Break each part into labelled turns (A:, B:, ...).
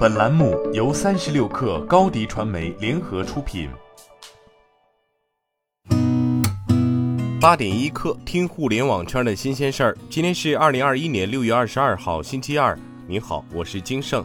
A: 本栏目由三十六氪高低传媒联合出品。
B: 八点一刻，听互联网圈的新鲜事儿。今天是二零二一年六月二十二号，星期二。您好，我是金盛。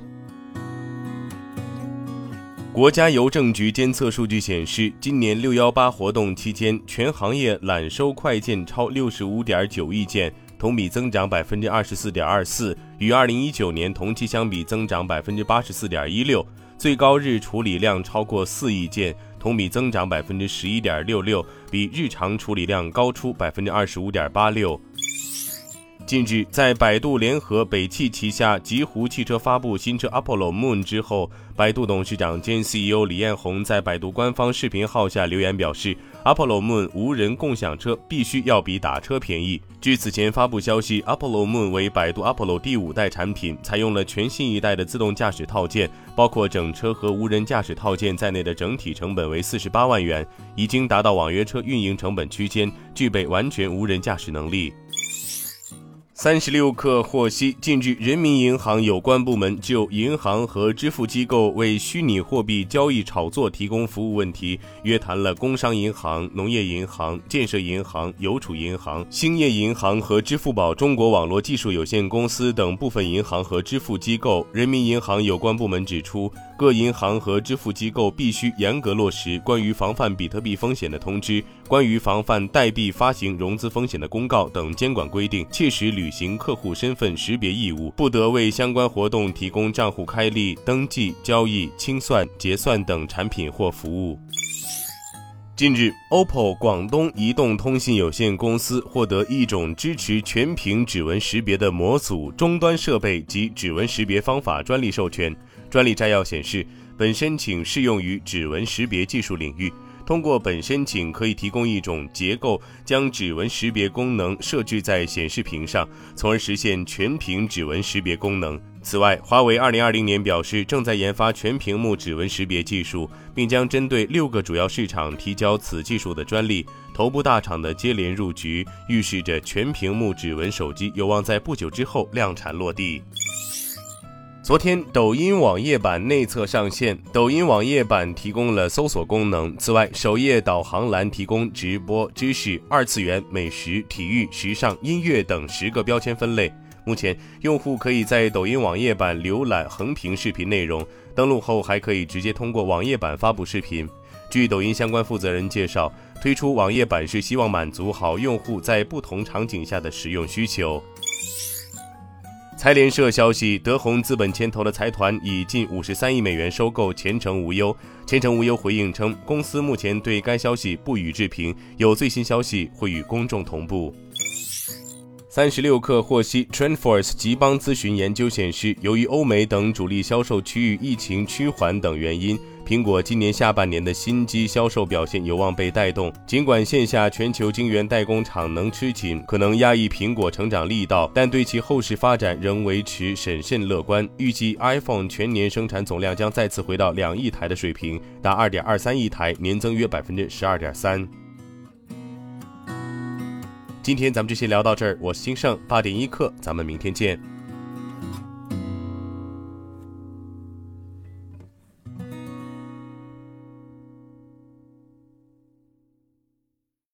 B: 国家邮政局监测数据显示，今年六幺八活动期间，全行业揽收快件超六十五点九亿件。同比增长百分之二十四点二四，与二零一九年同期相比增长百分之八十四点一六，最高日处理量超过四亿件，同比增长百分之十一点六六，比日常处理量高出百分之二十五点八六。近日，在百度联合北汽旗下极狐汽车发布新车 Apollo Moon 之后，百度董事长兼 CEO 李彦宏在百度官方视频号下留言表示：“Apollo Moon 无人共享车必须要比打车便宜。”据此前发布消息，Apollo Moon 为百度 Apollo 第五代产品，采用了全新一代的自动驾驶套件，包括整车和无人驾驶套件在内的整体成本为四十八万元，已经达到网约车运营成本区间，具备完全无人驾驶能力。三十六氪获悉，近日，人民银行有关部门就银行和支付机构为虚拟货币交易炒作提供服务问题，约谈了工商银行、农业银行、建设银行、邮储银行、兴业银行和支付宝中国网络技术有限公司等部分银行和支付机构。人民银行有关部门指出，各银行和支付机构必须严格落实关于防范比特币风险的通知、关于防范代币发行融资风险的公告等监管规定，切实履。行客户身份识别义务，不得为相关活动提供账户开立、登记、交易、清算、结算等产品或服务。近日，OPPO 广东移动通信有限公司获得一种支持全屏指纹识别的模组、终端设备及指纹识别方法专利授权。专利摘要显示，本申请适用于指纹识别技术领域。通过本申请，可以提供一种结构，将指纹识别功能设置在显示屏上，从而实现全屏指纹识别功能。此外，华为二零二零年表示，正在研发全屏幕指纹识别技术，并将针对六个主要市场提交此技术的专利。头部大厂的接连入局，预示着全屏幕指纹手机有望在不久之后量产落地。昨天，抖音网页版内测上线。抖音网页版提供了搜索功能，此外，首页导航栏提供直播、知识、二次元、美食、体育、时尚、音乐等十个标签分类。目前，用户可以在抖音网页版浏览横屏视频内容，登录后还可以直接通过网页版发布视频。据抖音相关负责人介绍，推出网页版是希望满足好用户在不同场景下的使用需求。财联社消息，德宏资本牵头的财团以近五十三亿美元收购前程无忧。前程无忧回应称，公司目前对该消息不予置评，有最新消息会与公众同步。三十六氪获悉，TrendForce 吉邦咨询研究显示，由于欧美等主力销售区域疫情趋缓等原因，苹果今年下半年的新机销售表现有望被带动。尽管线下全球晶圆代工厂能吃紧，可能压抑苹果成长力道，但对其后市发展仍维持审慎乐观。预计 iPhone 全年生产总量将再次回到两亿台的水平，达二点二三亿台，年增约百分之十二点三。今天咱们就先聊到这儿，我是金盛八点一刻，咱们明天见。